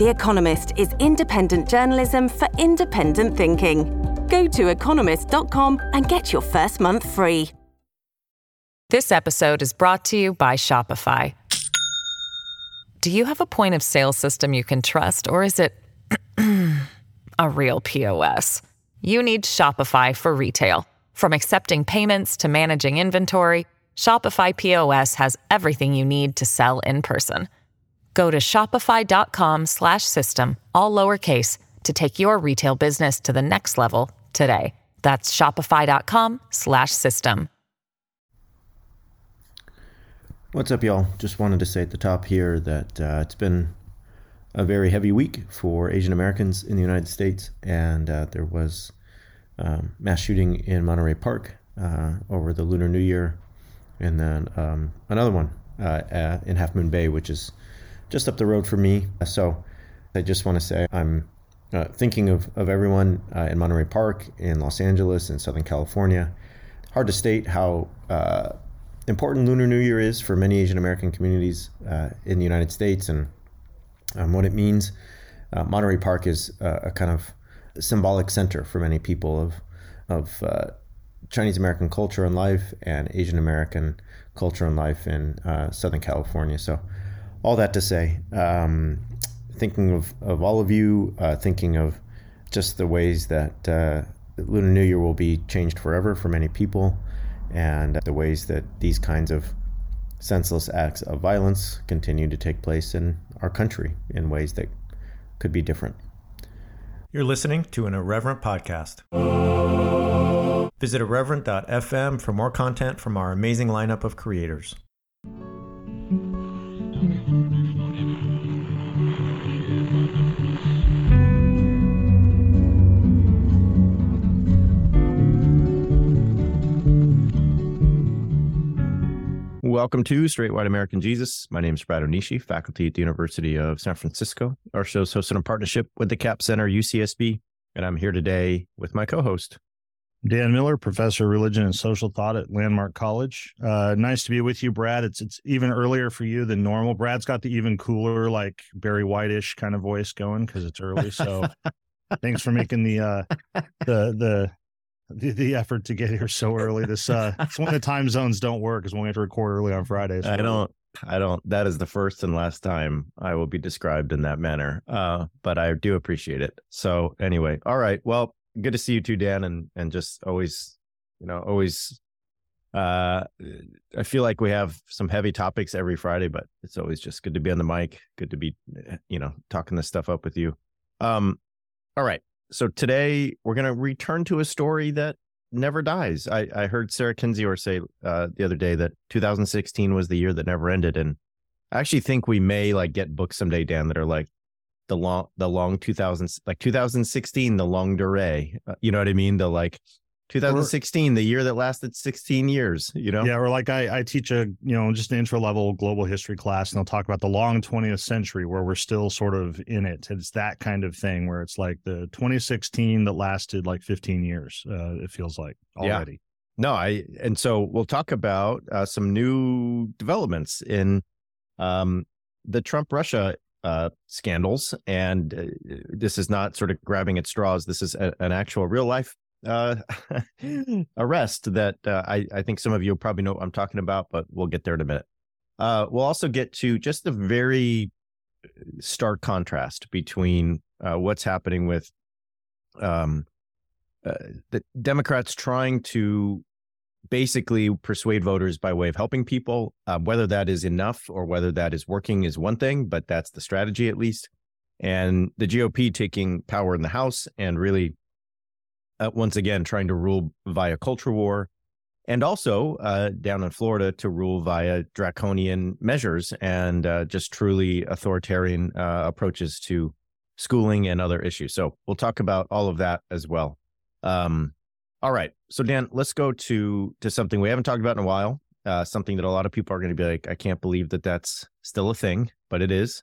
The Economist is independent journalism for independent thinking. Go to economist.com and get your first month free. This episode is brought to you by Shopify. Do you have a point of sale system you can trust, or is it a real POS? You need Shopify for retail. From accepting payments to managing inventory, Shopify POS has everything you need to sell in person. Go to shopify.com slash system, all lowercase to take your retail business to the next level today. That's shopify.com slash system. What's up, y'all? Just wanted to say at the top here that uh, it's been a very heavy week for Asian Americans in the United States, and uh, there was um, mass shooting in Monterey Park uh, over the Lunar New Year, and then um, another one uh, in Half Moon Bay, which is just up the road for me. So I just want to say I'm uh, thinking of, of everyone uh, in Monterey Park, in Los Angeles, in Southern California. Hard to state how important Lunar New Year is for many Asian American communities uh, in the United States and um, what it means. Uh, Monterey Park is uh, a kind of symbolic center for many people of of uh, Chinese American culture and life and Asian American culture and life in uh, Southern California. So, all that to say, um, thinking of, of all of you, uh, thinking of just the ways that Lunar New Year will be changed forever for many people and the ways that these kinds of senseless acts of violence continue to take place in our country in ways that could be different. You're listening to an Irreverent podcast. Visit irreverent.fm for more content from our amazing lineup of creators. Welcome to Straight White American Jesus. My name is Brad Onishi, faculty at the University of San Francisco. Our show is hosted in partnership with the Capps Center, UCSB, and I'm here today with my co-host. Dan Miller, professor of religion and social thought at Landmark College. Uh, nice to be with you, Brad. It's it's even earlier for you than normal. Brad's got the even cooler, like Barry Whitish kind of voice going because it's early. So, thanks for making the uh, the the the, the effort to get here so early. This uh, it's when the time zones don't work is when we have to record early on Fridays. I don't. I don't. That is the first and last time I will be described in that manner. Uh, but I do appreciate it. So anyway, all right. Well, good to see you too, Dan, and and just always, you know, always. Uh, I feel like we have some heavy topics every Friday, but it's always just good to be on the mic. Good to be, you know, talking this stuff up with you. Um, all right so today we're going to return to a story that never dies. I, I heard Sarah Kendzior say uh, the other day that 2016 was the year that never ended, and I actually think we may like get books someday, Dan, that are like the long the long 2000s, like 2016, the longue durée. Uh, you know what I mean? The like 2016, or, the year that lasted 16 years, you know? Yeah, or like I, I teach a, you know, just an intro level global history class, and they'll talk about the long 20th century where we're still sort of in it. It's that kind of thing where it's like the 2016 that lasted like 15 years, uh, it feels like already. Yeah. No, I, and so we'll talk about uh, some new developments in um, the Trump Russia uh, scandals. And uh, this is not sort of grabbing at straws. This is a, an actual real life uh, arrest that uh, I, I think some of you probably know what I'm talking about, but we'll get there in a minute. Uh, we'll also get to just the very stark contrast between uh, what's happening with um, uh, the Democrats trying to basically persuade voters by way of helping people. Uh, whether that is enough or whether that is working is one thing, but that's the strategy at least. And the GOP taking power in the House and really uh, once again trying to rule via culture war, and also uh, down in Florida to rule via draconian measures and uh, just truly authoritarian uh, approaches to schooling and other issues. So we'll talk about all of that as well. Um, all right. So Dan, let's go to to something we haven't talked about in a while. Uh, something that a lot of people are going to be like, I can't believe that that's still a thing, but it is.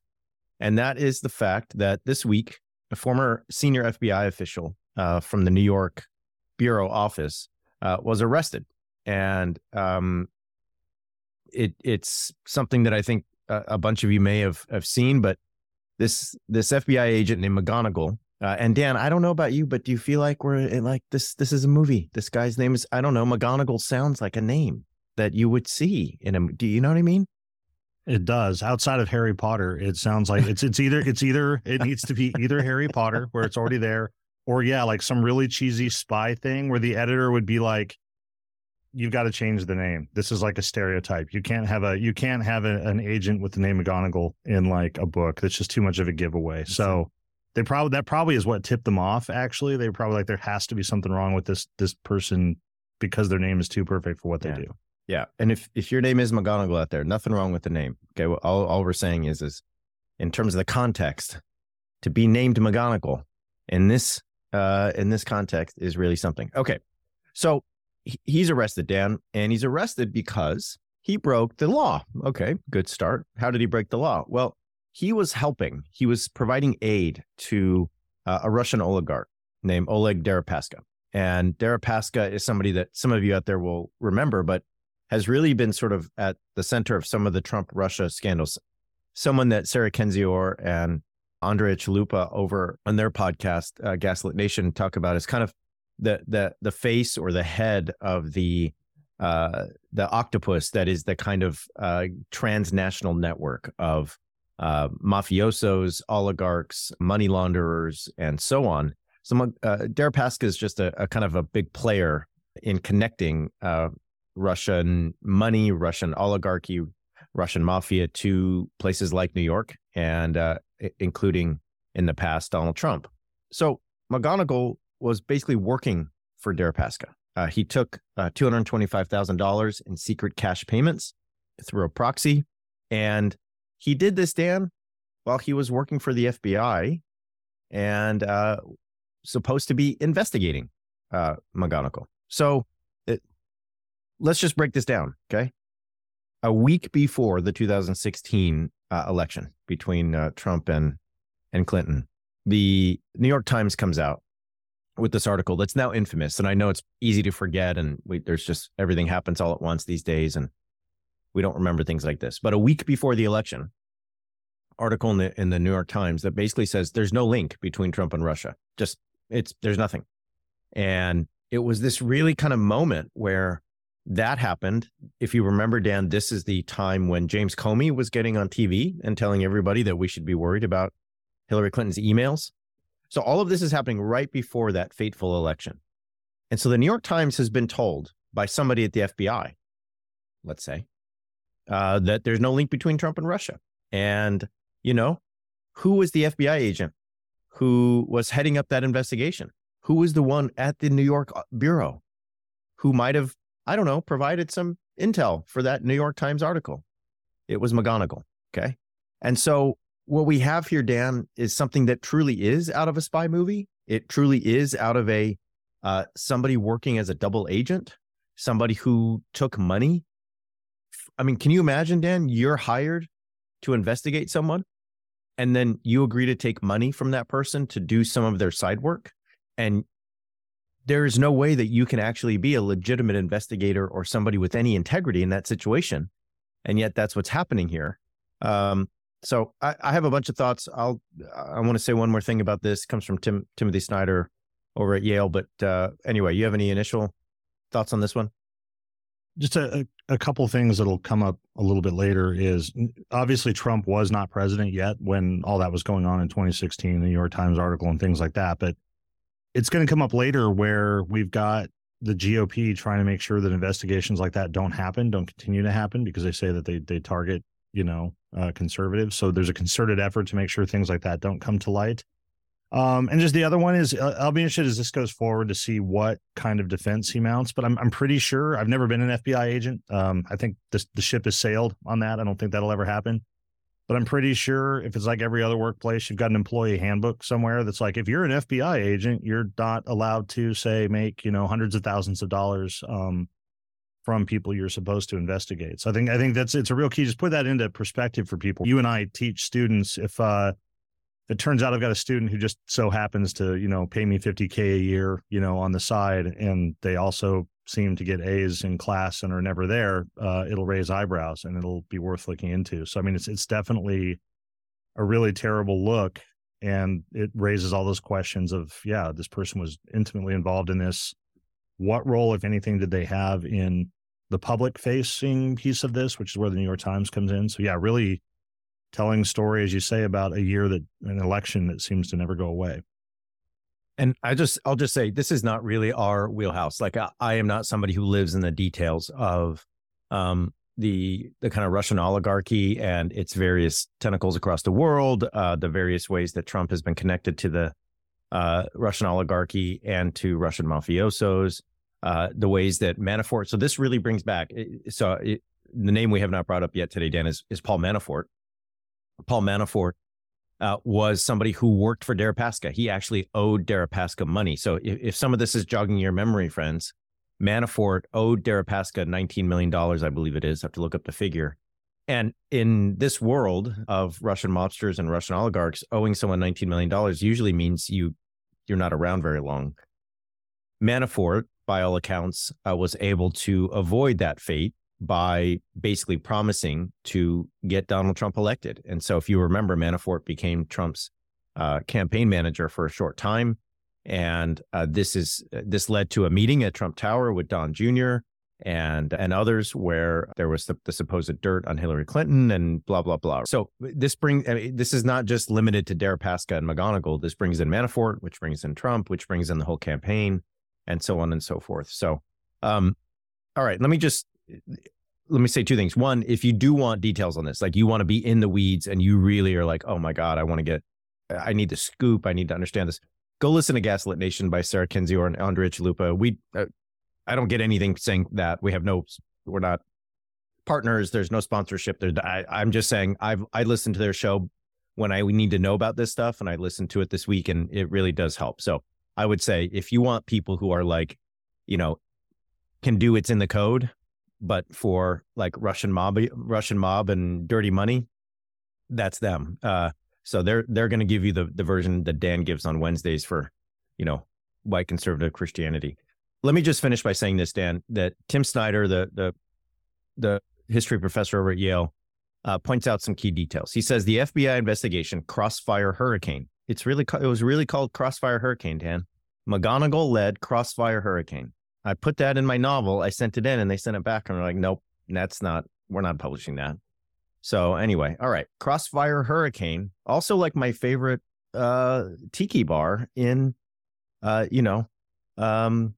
And that is the fact that this week, a former senior FBI official uh, from the New York bureau office uh, was arrested, and um, it it's something that I think a, a, bunch of you may have have seen. But this this FBI agent named McGonigal uh, and Dan, I don't know about you, but do you feel like we're in, like this? This is a movie. This guy's name is I don't know. McGonigal sounds like a name that you would see in a. Do you know what I mean? It does. Outside of Harry Potter, it sounds like it's it's either it's either it needs to be either Harry Potter where it's already there, or yeah, like some really cheesy spy thing where the editor would be like, "You've got to change the name. This is like a stereotype. You can't have a you can't have a, an agent with the name McGonigal in like a book. That's just too much of a giveaway." So they probably that probably is what tipped them off. Actually, they probably like there has to be something wrong with this this person because their name is too perfect for what they yeah. do. Yeah, and if if your name is McGonigal out there, nothing wrong with the name. Okay, well, all all we're saying is is in terms of the context, to be named McGonigal in this uh in this context is really something. Okay, so he's arrested, Dan, and he's arrested because he broke the law. Okay, good start. How did he break the law? Well, he was helping, he was providing aid to uh, a Russian oligarch named Oleg Deripaska. And Deripaska is somebody that some of you out there will remember, but has really been sort of at the center of some of the Trump Russia scandals. Someone that Sarah Kendzior and Andrea Chalupa over on their podcast, uh, Gaslit Nation, talk about is kind of the the the face or the head of the uh, the octopus that is the kind of uh, transnational network of uh, mafiosos, oligarchs, money launderers, and so on. So uh, Deripaska is just a, a, kind of a big player in connecting uh, Russian money, Russian oligarchy, Russian mafia to places like New York, and uh, including in the past Donald Trump. So McGonigal was basically working for Deripaska. Uh, he took uh, $225,000 in secret cash payments through a proxy, and he did this, Dan, while he was working for the FBI and uh, supposed to be investigating uh, McGonigal. So it, let's just break this down, okay? A week before the 2016 uh, election between uh, Trump and and Clinton, the New York Times comes out with this article that's now infamous, and I know it's easy to forget, and we, there's just everything happens all at once these days, and we don't remember things like this. But a week before the election, article in the in the New York Times that basically says there's no link between Trump and Russia. Just it's there's nothing. And it was this really kind of moment where that happened. If you remember, Dan, this is the time when James Comey was getting on TV and telling everybody that we should be worried about Hillary Clinton's emails. So all of this is happening right before that fateful election. And so the New York Times has been told by somebody at the FBI, let's say, uh, that there's no link between Trump and Russia. And, you know, who was the FBI agent who was heading up that investigation? Who was the one at the New York uh, Bureau who might have, I don't know, provided some intel for that New York Times article? It was McGonigal. Okay. And so what we have here, Dan, is something that truly is out of a spy movie. It truly is out of a uh, somebody working as a double agent, somebody who took money I mean, can you imagine, Dan? You're hired to investigate someone, and then you agree to take money from that person to do some of their side work. And there is no way that you can actually be a legitimate investigator or somebody with any integrity in that situation. And yet that's what's happening here. Um, so I, I, have a bunch of thoughts. I'll I want to say one more thing about this. It comes from Tim Timothy Snyder over at Yale. But uh, anyway, you have any initial thoughts on this one? just a, a couple things that'll come up a little bit later is obviously Trump was not president yet when all that was going on in 2016, the New York Times article and things like that. But it's going to come up later where we've got the GOP trying to make sure that investigations like that don't happen, don't continue to happen because they say that they they target you know uh, conservatives. So there's a concerted effort to make sure things like that don't come to light. Um, and just the other one is uh, I'll be interested as this goes forward to see what kind of defense he mounts. But I'm I'm pretty sure I've never been an FBI agent. Um, I think this, the ship has sailed on that. I don't think that'll ever happen. But I'm pretty sure if it's like every other workplace, you've got an employee handbook somewhere that's like, if you're an FBI agent, you're not allowed to say make you know hundreds of thousands of dollars um, from people you're supposed to investigate. So I think I think that's it's a real key. Just put that into perspective for people. You and I teach students if uh it turns out I've got a student who just so happens to, you know, pay me 50k a year, you know, on the side and they also seem to get A's in class and are never there, uh, it'll raise eyebrows and it'll be worth looking into. So I mean it's it's definitely a really terrible look and it raises all those questions of yeah, this person was intimately involved in this. What role if anything did they have in the public facing piece of this, which is where the New York Times comes in. So yeah, really telling story, as you say, about a year that an election that seems to never go away. And I just, I'll just say, this is not really our wheelhouse. Like I, I am not somebody who lives in the details of um, the the kind of Russian oligarchy and its various tentacles across the world, uh, the various ways that Trump has been connected to the uh, Russian oligarchy and to Russian mafiosos, uh, the ways that Manafort. So this really brings back. So it, the name we have not brought up yet today, Dan, is is Paul Manafort. Paul Manafort uh, was somebody who worked for Deripaska. He actually owed Deripaska money. So if, if some of this is jogging your memory, friends, Manafort owed Deripaska $19 million, I believe it is. I have to look up the figure. And in this world of Russian mobsters and Russian oligarchs, owing someone $19 million usually means you you're not around very long. Manafort by all accounts, uh, was able to avoid that fate by basically promising to get Donald Trump elected. And so, if you remember, Manafort became Trump's uh, campaign manager for a short time, and uh, this is this led to a meeting at Trump Tower with Don Jr. and and others where there was the, the supposed dirt on Hillary Clinton and blah blah blah. So this brings I mean, this is not just limited to Deripaska and McGonigal. This brings in Manafort, which brings in Trump, which brings in the whole campaign and so on and so forth. So, um, all right, let me just let me say two things. One, if you do want details on this, like you want to be in the weeds and you really are like, oh my God, I want to get, I need the scoop. I need to understand this. Go listen to Gaslit Nation by Sarah Kendzior or Andrea Chalupa. We, uh, I don't get anything saying that we have no, we're not partners. There's no sponsorship. There, I, I'm just saying I've I listened to their show when I need to know about this stuff, and I listened to it this week, and it really does help. So I would say if you want people who are like, you know, can do it's in the code, but for like Russian mob, Russian mob and dirty money, that's them. Uh, so they're they're going to give you the the version that Dan gives on Wednesdays for, you know, white conservative Christianity. Let me just finish by saying this, Dan, that Tim Snyder, the the the history professor over at Yale, uh, points out some key details. He says the FBI investigation Crossfire Hurricane it's really it was really called Crossfire Hurricane, Dan. McGonigal led Crossfire Hurricane. I put that in my novel. I sent it in, and they sent it back, and they're like, "Nope, that's not. We're not publishing that." So anyway, all right, Crossfire Hurricane. Also, like my favorite uh, tiki bar in, uh, you know, um,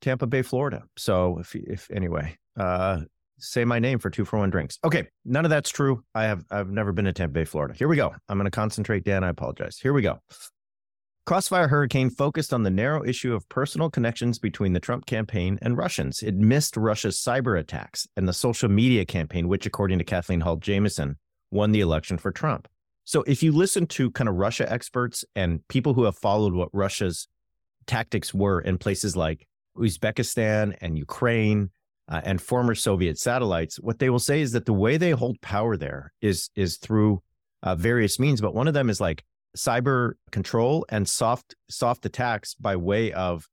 Tampa Bay, Florida. So if if anyway, uh, say my name for two for one drinks. Okay, none of that's true. I have I've never been to Tampa Bay, Florida. Here we go. I'm going to concentrate, Dan. I apologize. Here we go. Crossfire Hurricane focused on the narrow issue of personal connections between the Trump campaign and Russians. It missed Russia's cyber attacks and the social media campaign, which, according to Kathleen Hall Jamieson, won the election for Trump. So, if you listen to kind of Russia experts and people who have followed what Russia's tactics were in places like Uzbekistan and Ukraine uh, and former Soviet satellites, what they will say is that the way they hold power there is is through uh, various means, but one of them is like cyber control and soft soft attacks by way of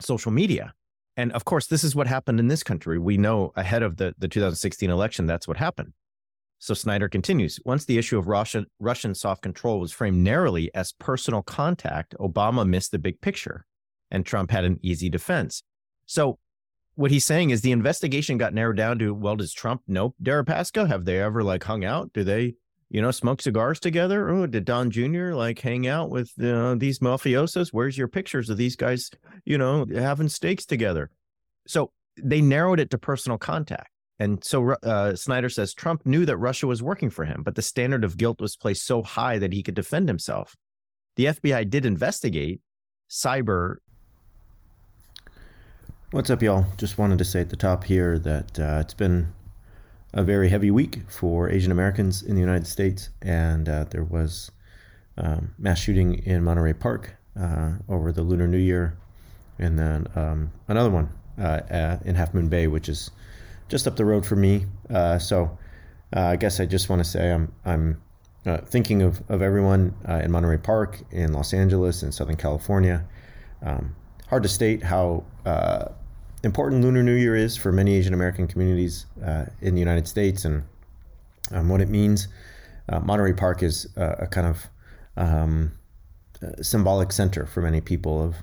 social media. And of course, this is what happened in this country. We know ahead of the, the 2016 election, that's what happened. So Snyder continues Once the issue of Russian, Russian soft control was framed narrowly as personal contact, Obama missed the big picture and Trump had an easy defense. So what he's saying is the investigation got narrowed down to well, does Trump know Deripaska? Have they ever like hung out? Do they, you know, smoke cigars together? Oh, did Don Jr. like hang out with uh, these mafiosos? Where's your pictures of these guys, you know, having steaks together? So they narrowed it to personal contact. And so uh, Snyder says Trump knew that Russia was working for him, but the standard of guilt was placed so high that he could defend himself. The FBI did investigate cyber What's up, y'all? Just wanted to say at the top here that uh, it's been a very heavy week for Asian Americans in the United States, and uh, there was um, mass shooting in Monterey Park uh, over the Lunar New Year, and then um, another one uh, in Half Moon Bay, which is just up the road for me. Uh, so uh, I guess I just want to say I'm I'm uh, thinking of of everyone in Monterey Park, in Los Angeles, in Southern California. Um, hard to state how important Lunar New Year is for many Asian American communities in the United States and um, what it means. Monterey Park is a kind of um, symbolic center for many people of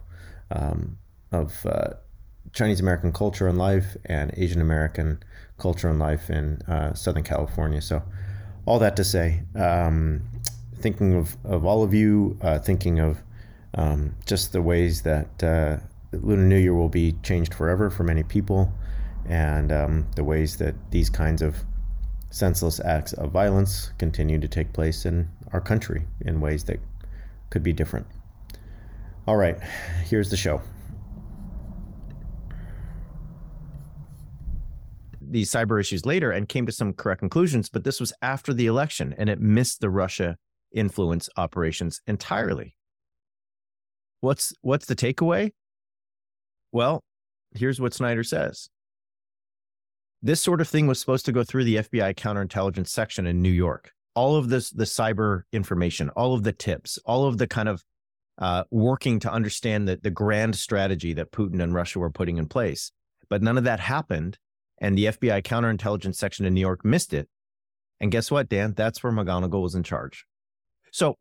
um, of uh, Chinese American culture and life and Asian American culture and life in uh, Southern California. So, all that to say, um, thinking of, of all of you, uh, thinking of um, just the ways that uh, Lunar New Year will be changed forever for many people, and um, the ways that these kinds of senseless acts of violence continue to take place in our country in ways that could be different. All right, here's the show. these cyber issues later and came to some correct conclusions, but this was after the election and it missed the Russia influence operations entirely. What's what's the takeaway? Well, here's what Snyder says. This sort of thing was supposed to go through the FBI counterintelligence section in New York. All of this, the cyber information, all of the tips, all of the kind of uh, working to understand the, the grand strategy that Putin and Russia were putting in place. But none of that happened and the FBI counterintelligence section in New York missed it. And guess what, Dan? That's where McGonigal was in charge. So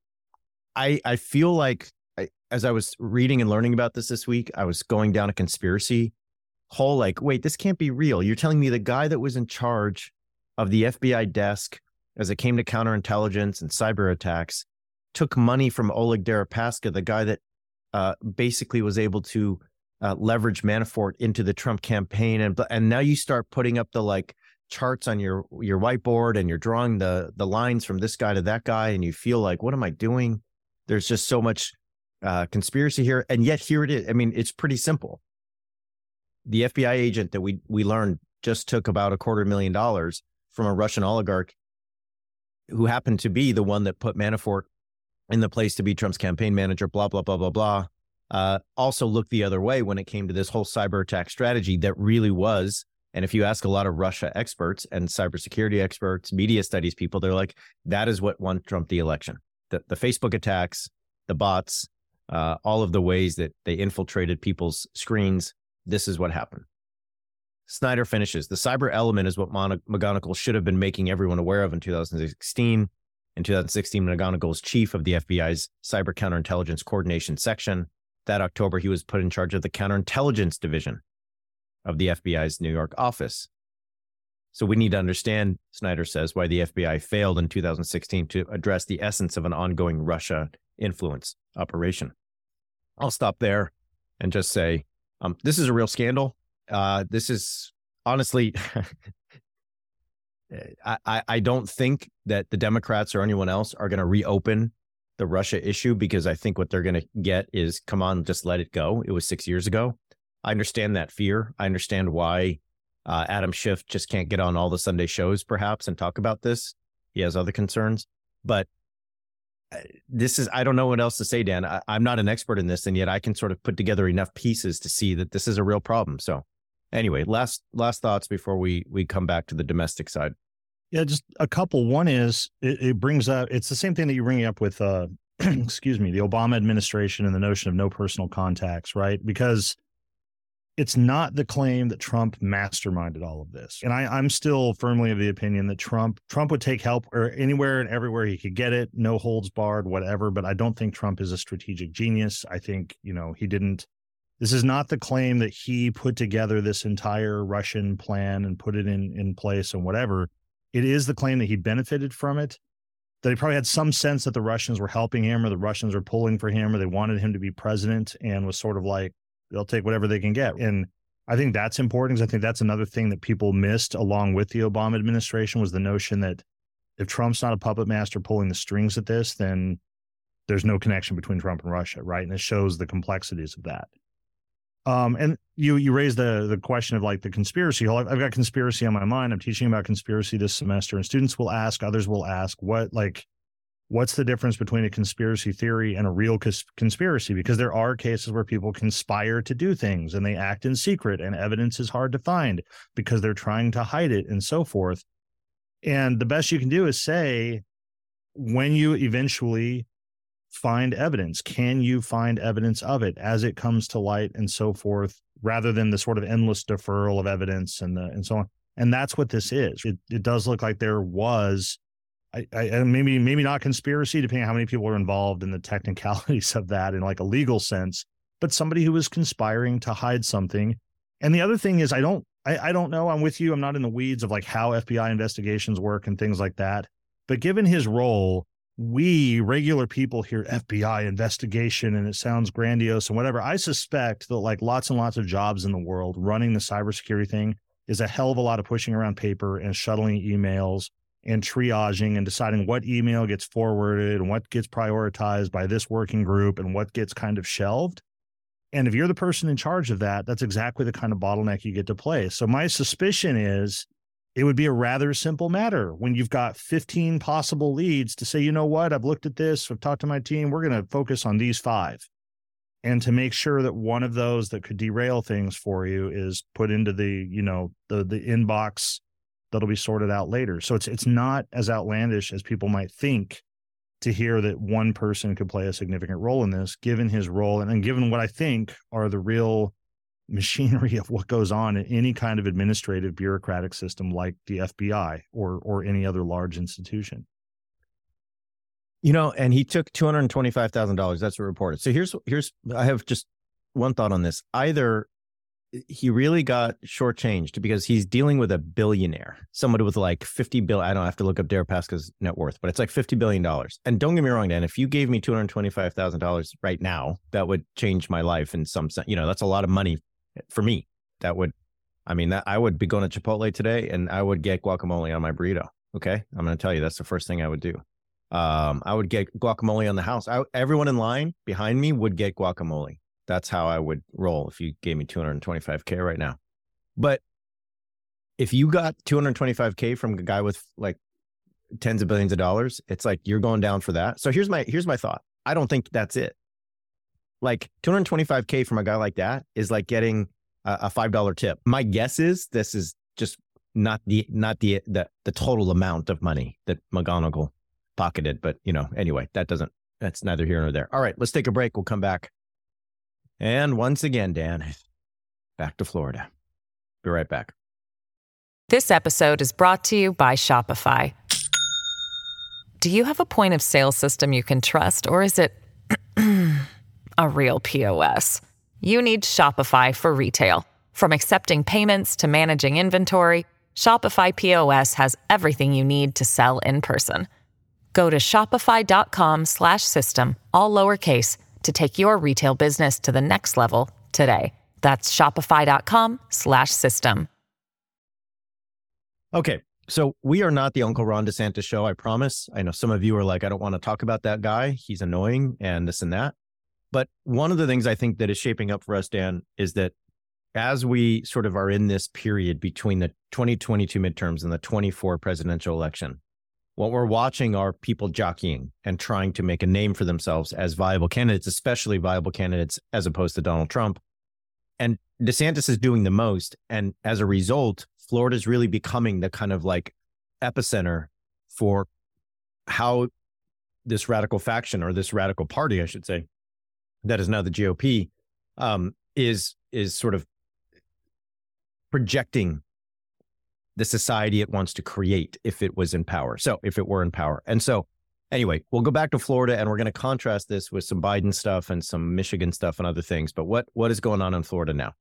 I I feel like I, as I was reading and learning about this this week, I was going down a conspiracy hole. Like, wait, this can't be real. You're telling me the guy that was in charge of the FBI desk as it came to counterintelligence and cyber attacks took money from Oleg Deripaska, the guy that uh, basically was able to uh, leverage Manafort into the Trump campaign, and and now you start putting up the like charts on your your whiteboard, and you're drawing the the lines from this guy to that guy, and you feel like, what am I doing? There's just so much uh, conspiracy here, and yet here it is. I mean, it's pretty simple. The FBI agent that we we learned just took about a quarter million dollars from a Russian oligarch who happened to be the one that put Manafort in the place to be Trump's campaign manager, blah, blah, blah, blah, blah uh, also looked the other way when it came to this whole cyber attack strategy that really was. And if you ask a lot of Russia experts and cybersecurity experts, media studies people, they're like, that is what won Trump the election. The, the Facebook attacks, the bots, uh, all of the ways that they infiltrated people's screens. This is what happened. Snyder finishes. The cyber element is what McGonigal should have been making everyone aware of in 2016. In 2016, McGonigal was chief of the FBI's Cyber Counterintelligence Coordination Section that October, he was put in charge of the counterintelligence division of the FBI's New York office. So we need to understand, Snyder says, why the FBI failed in 2016 to address the essence of an ongoing Russia influence operation. I'll stop there and just say um, this is a real scandal. Uh, this is honestly, I, I don't think that the Democrats or anyone else are going to reopen the Russia issue because I think what they're going to get is come on, just let it go. It was six years ago. I understand that fear. I understand why uh, Adam Schiff just can't get on all the Sunday shows, perhaps, and talk about this. He has other concerns, but uh, this is I don't know what else to say, Dan. I, am not an expert in this, and yet I can sort of put together enough pieces to see that this is a real problem. So, anyway, last last thoughts before we we come back to the domestic side. Yeah, just a couple. One is it, it brings up it's the same thing that you bring up with uh excuse me, the Obama administration and the notion of no personal contacts, right? Because it's not the claim that Trump masterminded all of this. And I, am still firmly of the opinion that Trump Trump would take help or anywhere and everywhere he could get it, no holds barred, whatever. But I don't think Trump is a strategic genius. I think, you know, he didn't this is not the claim that he put together this entire Russian plan and put it in in place and whatever. It is the claim that he benefited from it, that he probably had some sense that the Russians were helping him or the Russians were pulling for him or they wanted him to be president and was sort of like, they'll take whatever they can get. And I think that's important because I think that's another thing that people missed along with the Obama administration was the notion that if Trump's not a puppet master pulling the strings at this, then there's no connection between Trump and Russia, right? And it shows the complexities of that. Um, and you you raised the the question of like the conspiracy. I've I've got conspiracy on my mind. I'm teaching about conspiracy this semester, and students will ask, others will ask, what like what's the difference between a conspiracy theory and a real cons- conspiracy? Because there are cases where people conspire to do things and they act in secret, and evidence is hard to find because they're trying to hide it and so forth. And the best you can do is say, when you eventually find evidence, can you find evidence of it as it comes to light and so forth, rather than the sort of endless deferral of evidence and the and so on. And that's what this is. It it does look like there was I, I, maybe maybe not conspiracy, depending on how many people are involved in the technicalities of that in like a legal sense, but somebody who is conspiring to hide something. And the other thing is, I don't I, I don't know. I'm with you. I'm not in the weeds of like how FBI investigations work and things like that. But given his role, we regular people hear FBI investigation and it sounds grandiose and whatever. I suspect that like lots and lots of jobs in the world running the cybersecurity thing is a hell of a lot of pushing around paper and shuttling emails and triaging and deciding what email gets forwarded and what gets prioritized by this working group and what gets kind of shelved. And if you're the person in charge of that, that's exactly the kind of bottleneck you get to play. So my suspicion is it would be a rather simple matter when you've got 15 possible leads to say, you know what, I've looked at this, I've talked to my team, we're going to focus on these five. And to make sure that one of those that could derail things for you is put into the, you know, the the inbox that'll be sorted out later. So it's it's not as outlandish as people might think to hear that one person could play a significant role in this, given his role and, and given what I think are the real machinery of what goes on in any kind of administrative bureaucratic system like the FBI or or any other large institution. You know, and he took two hundred twenty-five thousand dollars. That's what reported. So here's here's I have just one thought on this. Either he really got shortchanged because he's dealing with a billionaire, somebody with like 50 bill. I don't have to look up Deripaska's net worth, but it's like $50 billion. And don't get me wrong, Dan, if you gave me $225,000 right now, that would change my life in some sense. You know, that's a lot of money for me. That would, I mean, that I would be going to Chipotle today and I would get guacamole on my burrito. Okay. I'm going to tell you, that's the first thing I would do. Um, I would get guacamole on the house. I, everyone in line behind me would get guacamole that's how I would roll if you gave me 225K right now. But if you got 225K from a guy with like tens of billions of dollars, it's like you're going down for that. So here's my here's my thought. I don't think that's it. Like 225K from a guy like that is like getting a, a five dollar tip. My guess is this is just not the not the the the total amount of money that McGonigal pocketed. But you know, anyway, that doesn't that's neither here nor there. All right, let's take a break. We'll come back. And once again, Dan, back to Florida. Be right back. This episode is brought to you by Shopify. Do you have a point of sale system you can trust, or is it a real POS? You need Shopify for retail. From accepting payments to managing inventory, Shopify POS has everything you need to sell in person. Go to shopify.com/system all lowercase to take your retail business to the next level today. That's shopify.com slash system. Okay. So we are not the Uncle Ron DeSantis show, I promise. I know some of you are like, I don't want to talk about that guy. He's annoying and this and that. But one of the things I think that is shaping up for us, Dan, is that as we sort of are in this period between the 2022 midterms and the 24 presidential election, what we're watching are people jockeying and trying to make a name for themselves as viable candidates, especially viable candidates as opposed to Donald Trump. And DeSantis is doing the most. And as a result, Florida is really becoming the kind of like epicenter for how this radical faction or this radical party, I should say, that is now the GOP, um, is is sort of projecting the society it wants to create if it was in power. So if it were in power. And so anyway, we'll go back to Florida and we're going to contrast this with some Biden stuff and some Michigan stuff and other things. But what what is going on in Florida now?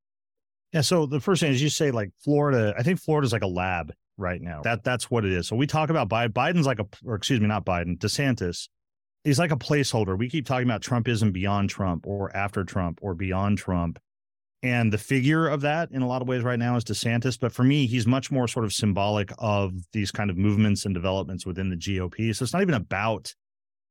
Yeah, so the first thing is you say like Florida, I think Florida's like a lab right now. That that's what it is. So we talk about Biden, Biden's like a or excuse me, not Biden, DeSantis. He's like a placeholder. We keep talking about Trumpism beyond Trump or after Trump or beyond Trump. And the figure of that in a lot of ways right now is DeSantis. But for me, he's much more sort of symbolic of these kind of movements and developments within the GOP. So it's not even about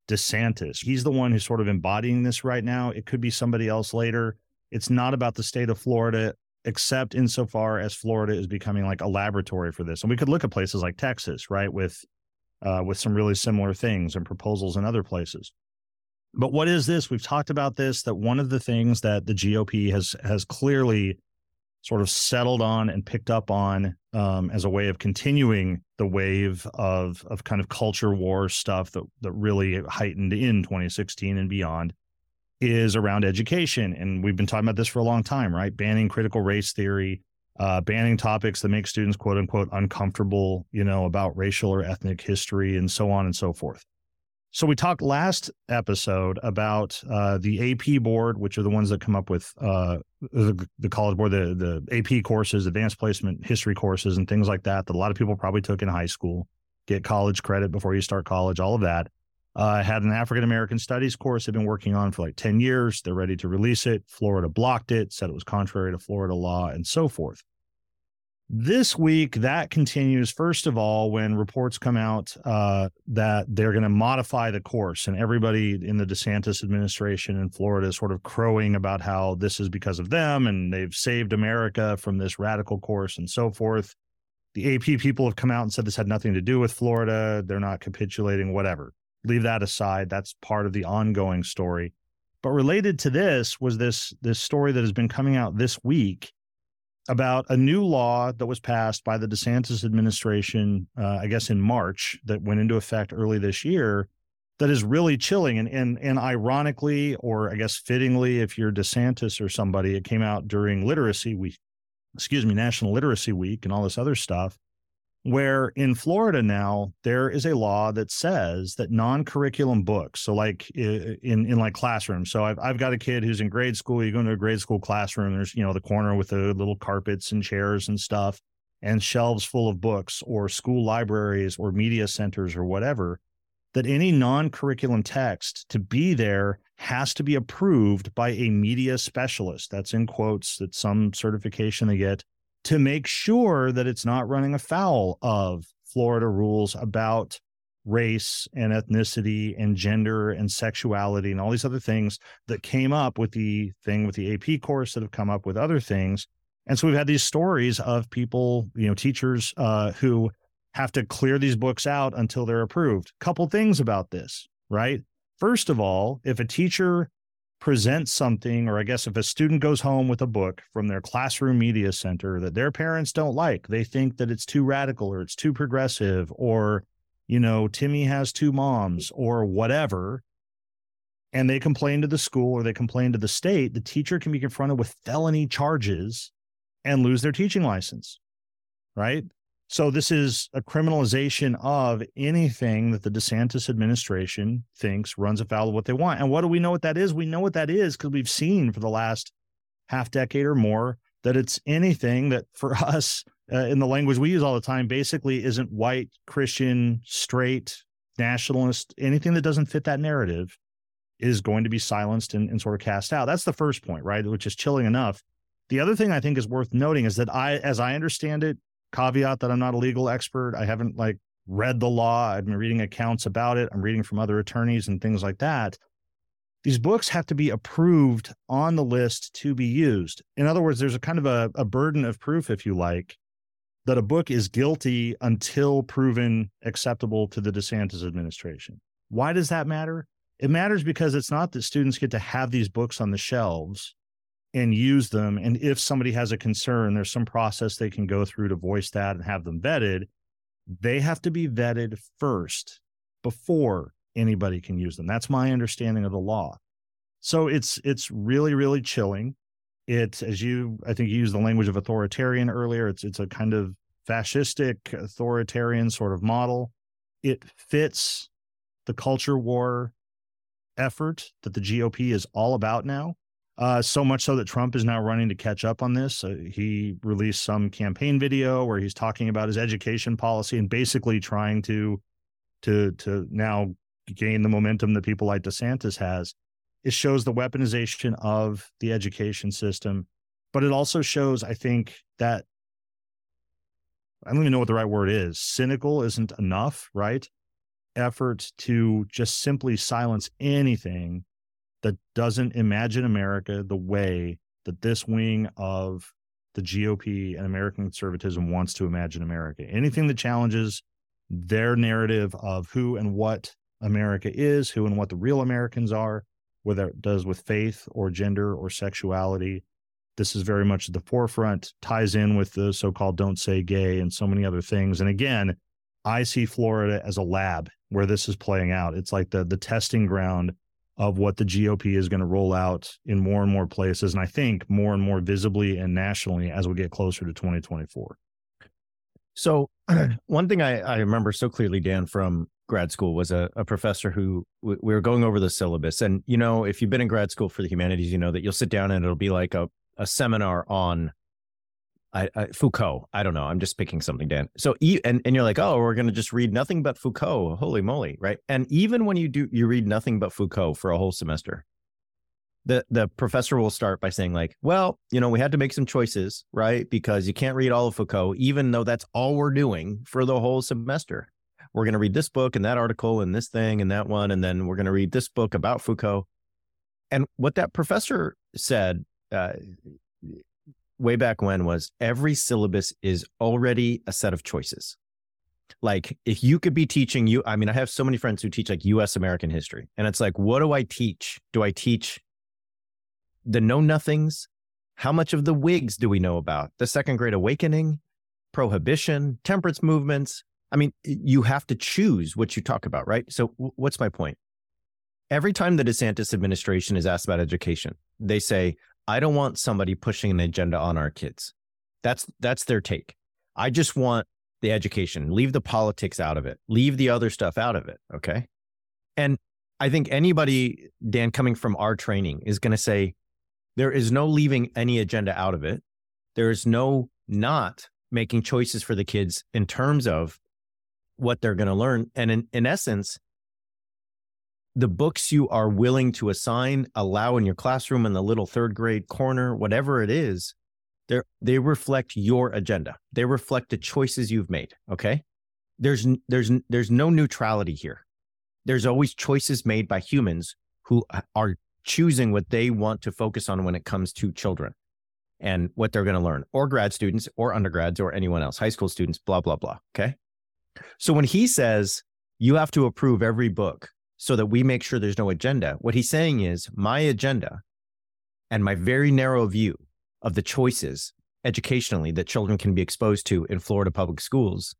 DeSantis. He's the one who's sort of embodying this right now. It could be somebody else later. It's not about the state of Florida, except insofar as Florida is becoming like a laboratory for this. And we could look at places like Texas, right, with uh, with some really similar things and proposals in other places. But what is this? We've talked about this. That one of the things that the GOP has has clearly sort of settled on and picked up on um, as a way of continuing the wave of of kind of culture war stuff that that really heightened in 2016 and beyond is around education and we've been talking about this for a long time right banning critical race theory uh, banning topics that make students quote unquote uncomfortable you know about racial or ethnic history and so on and so forth so we talked last episode about uh, the AP board, which are the ones that come up with uh, the, the, college board, the the AP courses, advanced placement history courses, and things like that that a lot of people probably took in high school, get college credit before you start college, all of that. Uh, had an African American Studies course they've been working on for like ten years. They're ready to release it. Florida blocked it, said it was contrary to Florida law, and so forth. This week, that continues. First of all, when reports come out uh, that they're going to modify the course, and everybody in the DeSantis administration in Florida is sort of crowing about how this is because of them and they've saved America from this radical course and so forth. The AP people have come out and said this had nothing to do with Florida. They're not capitulating, whatever. Leave that aside. That's part of the ongoing story. But related to this was this this story that has been coming out this week about a new law that was passed by the DeSantis administration, uh, I guess in March, that went into effect early this year, that is really chilling. And, and, and ironically, or I guess fittingly, if you're DeSantis or somebody, it came out during Literacy Week, excuse me, National Literacy Week and all this other stuff where in Florida now there is a law that says that non-curriculum books, so like in in like classrooms. So I've I've got a kid who's in grade school. You go into a grade school classroom. There's you know the corner with the little carpets and chairs and stuff, and shelves full of books, or school libraries, or media centers, or whatever. That any non-curriculum text to be there has to be approved by a media specialist. That's in quotes. That's some certification they get to make sure that it's not running afoul of Florida rules about race and ethnicity and gender and sexuality and all these other things that came up with the thing with the AP course that have come up with other things. And so we've had these stories of people, you know, teachers uh, who have to clear these books out until they're approved. Couple things about this, right? First of all, if a teacher present something, or I guess if a student goes home with a book from their classroom media center that their parents don't like, they think that it's too radical or it's too progressive, or, you know, Timmy has two moms or whatever, and they complain to the school or they complain to the state, the teacher can be confronted with felony charges and lose their teaching license. Right. So this is a criminalization of anything that the DeSantis administration thinks runs afoul of what they want. And what do we know what that is? We know what that is because we've seen for the last half decade or more that it's anything that for us uh, in the language we use all the time basically isn't white, Christian, straight, nationalist, anything that doesn't fit that narrative is going to be silenced and, and sort of cast out. That's the first point, right? Which is chilling enough. The other thing I think is worth noting is that I, as I understand it, caveat that I'm not a legal expert. I haven't like read the law. I've been reading accounts about it. I'm reading from other attorneys and things like that. These books have to be approved on the list to be used. In other words, there's a kind of a, a burden of proof, if you like, that a book is guilty until proven acceptable to the DeSantis administration. Why does that matter? It matters because it's not that students get to have these books on the shelves and use them. And if somebody has a concern, there's some process they can go through to voice that and have them vetted. They have to be vetted first before anybody can use them. That's my understanding of the law. So it's it's really really chilling. It as you I think you used the language of authoritarian earlier. It's it's a kind of fascistic authoritarian sort of model. It fits the culture war effort that the GOP is all about now. Uh, so much so that Trump is now running to catch up on this. Uh, he released some campaign video where he's talking about his education policy and basically trying to to to now gain the momentum that people like DeSantis has. It shows the weaponization of the education system, but it also shows, I think, that I don't even know what the right word is. Cynical isn't enough, right? Effort to just simply silence anything that doesn't imagine America the way that this wing of the GOP and American conservatism wants to imagine America. Anything that challenges their narrative of who and what America is, who and what the real Americans are, whether it does with faith or gender or sexuality. This is very much at the forefront, ties in with the so called don't say gay and so many other things. And again, I see Florida as a lab where this is playing out. It's like the the testing ground of what the GOP is going to roll out in more and more places. And I think more and more visibly and nationally as we get closer to 2024. So, one thing I, I remember so clearly, Dan, from grad school was a, a professor who we were going over the syllabus. And, you know, if you've been in grad school for the humanities, you know that you'll sit down and it'll be like a, a seminar on I, I, Foucault. I don't know. I'm just picking something, Dan. So, and and you're like, oh, we're to just read nothing but Foucault. Holy moly, right? And even when you do, you read nothing but Foucault for a whole semester. The the professor will start by saying like, well, you know, we had to make some choices, right? Because you can't read all of Foucault, even though that's all we're doing for the whole semester. We're to read this book and that article and this thing and that one, and then we're to read this book about Foucault. And what that professor said uh, way back when was every syllabus is already a set of choices. Like if you could be teaching you, I mean, I have so many friends who teach like US American history, and it's like, what do I teach? Do I teach the know nothings? How much of the Whigs do we know about? The Second Great Awakening, prohibition, temperance movements. I mean, you have to choose what you talk about, right? So, what's my point? Every time the DeSantis administration is asked about education, they say, I don't want somebody pushing an agenda on our kids. That's that's their take. I just want the education. Leave the politics out of it. Leave the other stuff out of it, okay? And I think anybody Dan coming from our training is going to say there is no leaving any agenda out of it. There is no not making choices for the kids in terms of what they're going to learn. And in, in essence, the books you are willing to assign, allow in your classroom in the little third grade corner, whatever it is, they reflect your agenda. They reflect the choices you've made. Okay, there's there's there's no neutrality here. There's always choices made by humans who uh, are choosing what they want to focus on when it comes to children and what they're going to learn, or grad students, or undergrads, or anyone else, high school students, blah blah blah. Okay, so when he says you have to approve every book so that we make sure there's no agenda. What he's saying is my agenda and my very narrow view of the choices educationally that children can be exposed to in Florida public schools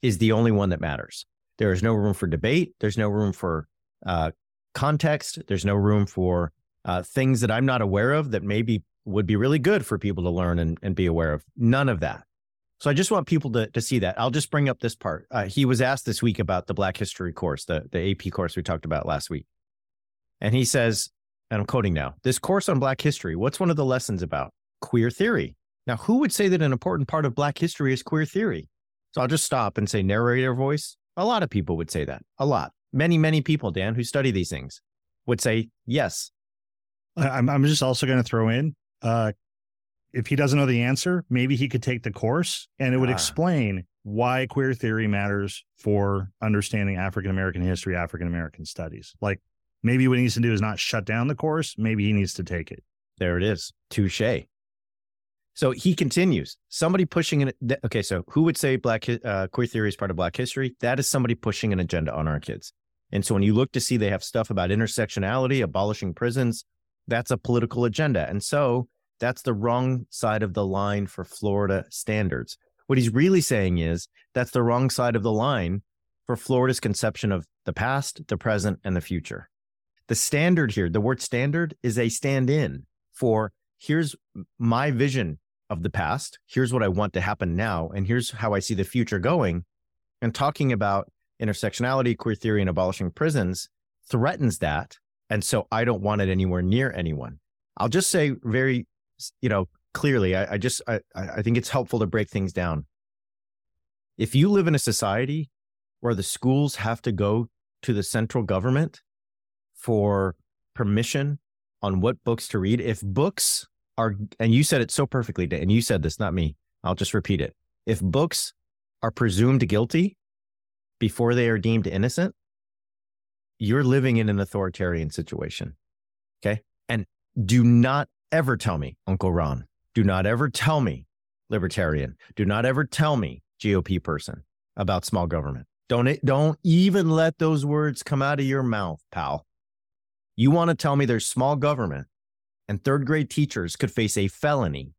is the only one that matters. There is no room for debate. There's no room for uh, context. There's no room for uh, things that I'm not aware of that maybe would be really good for people to learn and, and be aware of. None of that. So I just want people to, to see that. I'll just bring up this part. Uh, he was asked this week about the Black History course, the, the AP course we talked about last week. And he says, and I'm quoting now this course on Black history, what's one of the lessons about? Queer theory. Now, who would say that an important part of Black history is queer theory? So I'll just stop and say narrator voice. A lot of people would say that. A lot. Many, many people, Dan, who study these things would say yes. I'm, I'm just also going to throw in uh, if he doesn't know the answer, maybe he could take the course and it would ah. explain why queer theory matters for understanding African American history, African American studies. Like maybe what he needs to do is not shut down the course, maybe he needs to take it. There it is. Touche. So he continues. Somebody pushing an okay. So who would say black uh, queer theory is part of Black history? That is somebody pushing an agenda on our kids. And so when you look to see they have stuff about intersectionality, abolishing prisons, that's a political agenda. And so that's the wrong side of the line for Florida standards. What he's really saying is that's the wrong side of the line for Florida's conception of the past, the present, and the future. The standard here, the word standard is a stand in for here's my vision of the past, here's what I want to happen now, and here's how I see the future going. And talking about intersectionality, queer theory, and abolishing prisons threatens that. And so I don't want it anywhere near anyone. I'll just say very you know, clearly, I, I just I, I think it's helpful to break things down. If you live in a society where the schools have to go to the central government for permission on what books to read, if books are, and you said it so perfectly, and you said this, not me, I'll just repeat it. If books are presumed guilty before they are deemed innocent, you're living in an authoritarian situation. Okay. And do not ever tell me, Uncle Ron, do not ever tell me, libertarian, do not ever tell me, GOP person, about small government. Don't don't even let those words come out of your mouth, pal. You want to tell me there's small government and third grade teachers could face a felony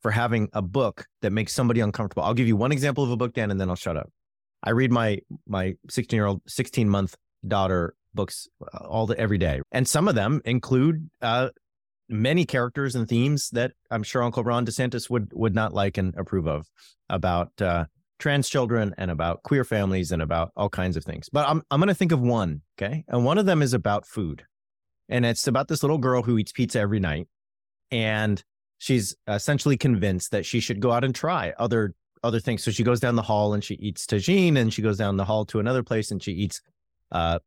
for having a book that makes somebody uncomfortable. I'll give you one example of a book, Dan, and then I'll shut up. I read my my 16 year old, 16 month daughter books uh, all the every day, and some of them include uh, many characters and themes that I'm sure Uncle Ron DeSantis would would not like and approve of about uh, trans children and about queer families and about all kinds of things. But I'm I'm going to think of one, okay? And one of them is about food. And it's about this little girl who eats pizza every night and she's essentially convinced that she should go out and try other other things. So she goes down the hall and she eats tagine and she goes down the hall to another place and she eats uh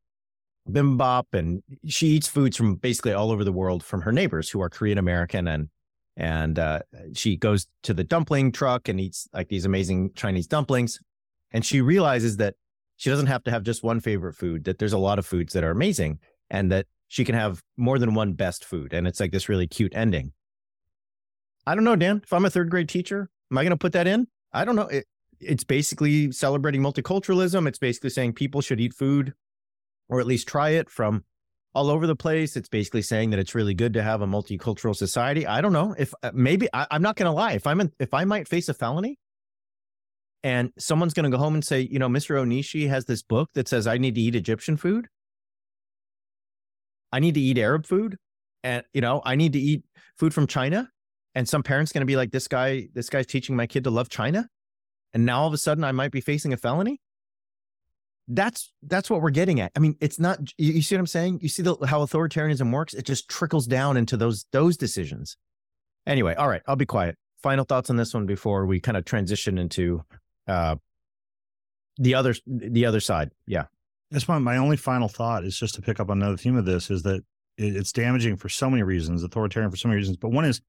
bibimbap and she eats foods from basically all over the world from her neighbors who are Korean American and and uh, she goes to the dumpling truck and eats like these amazing Chinese dumplings. And she realizes that she doesn't have to have just one favorite food, that there's a lot of foods that are amazing and that she can have more than one best food. And it's like this really cute ending. I don't know, Dan. If I'm a third grade teacher, am I going to put that in? I don't know. It, it's basically celebrating multiculturalism. It's basically saying people should eat food or at least try it from all over the place. It's basically saying that it's really good to have a multicultural society. I don't know if uh, maybe I, am not going to lie. If I'm in, if I might face a felony, and someone's going to go home and say, you know, Mr. Onishi has this book that says I need to eat Egyptian food. I need to eat Arab food, and you know, I need to eat food from China. And some parents going to be like, this guy, this guy's teaching my kid to love China, and now all of a sudden I might be facing a felony that's that's what we're getting at. I mean, it's not. You, you see what I'm saying? You see the, how authoritarianism works? It just trickles down into those those decisions. Anyway, all right, I'll be quiet. Final thoughts on this one before we kind of transition into uh, the other the other side. Yeah, that's my my only final thought is just to pick up on another theme of this is that it, it's damaging for so many reasons, authoritarian for so many reasons. But one is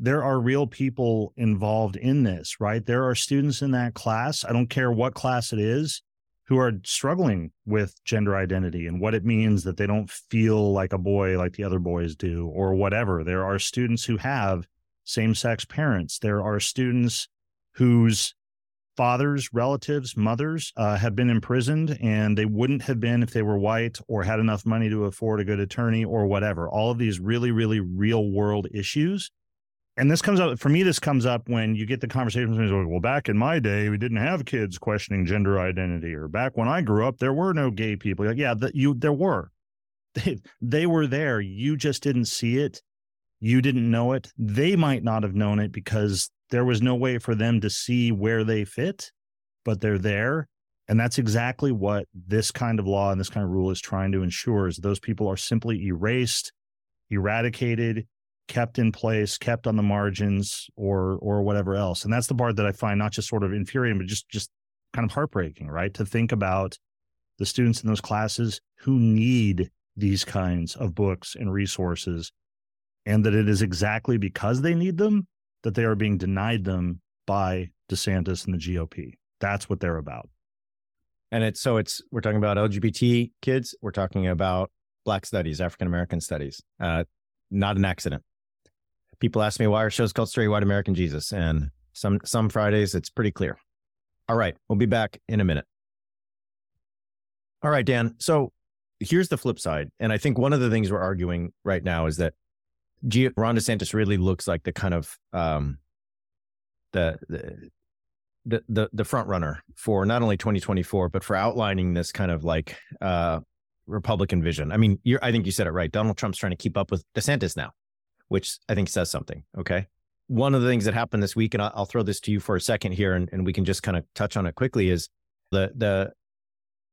there are real people involved in this, right? There are students in that class. I don't care what class it is who are struggling with gender identity and what it means that they don't feel like a boy like the other boys do or whatever. There are students who have same sex parents. There are students whose fathers, relatives, mothers uh, have been imprisoned and they wouldn't have been if they were white or had enough money to afford a good attorney or whatever. All of these really, really real world issues and this comes up for me. This comes up when you get the conversations. Like, well, back in my day, we didn't have kids questioning gender identity, or back when I grew up, there were no gay people. Like, yeah, that you there were, they they were there. You just didn't see it. You didn't know it. They might not have known it because there was no way for them to see where they fit, but they're there. And that's exactly what this kind of law and this kind of rule is trying to ensure is those people are simply erased, eradicated, kept in place, kept on the margins, or or whatever else. And that's the part that I find not just sort of infuriating, but just just kind of heartbreaking, right? To think about the students in those classes who need these kinds of books and resources, and that it is exactly because they need them that they are being denied them by DeSantis and the GOP. That's what they're about. And it's so it's we're talking about LGBT kids, we're talking about Black studies, African American studies. Uh, not an accident people ask me why our show's called Straight White American Jesus, and some some Fridays it's pretty clear. All right, we'll be back in a minute. All right, Dan. So here's the flip side, and I think one of the things we're arguing right now is that G- Ron DeSantis really looks like the kind of um, the, the the the the front runner for not only 2024 but for outlining this kind of like uh Republican vision. I mean, I think you said it right. Donald Trump's trying to keep up with DeSantis now which I think says something. Okay. One of the things that happened this week, and I'll, throw this to you for a second here, and, and we can just kind of touch on it quickly, is the the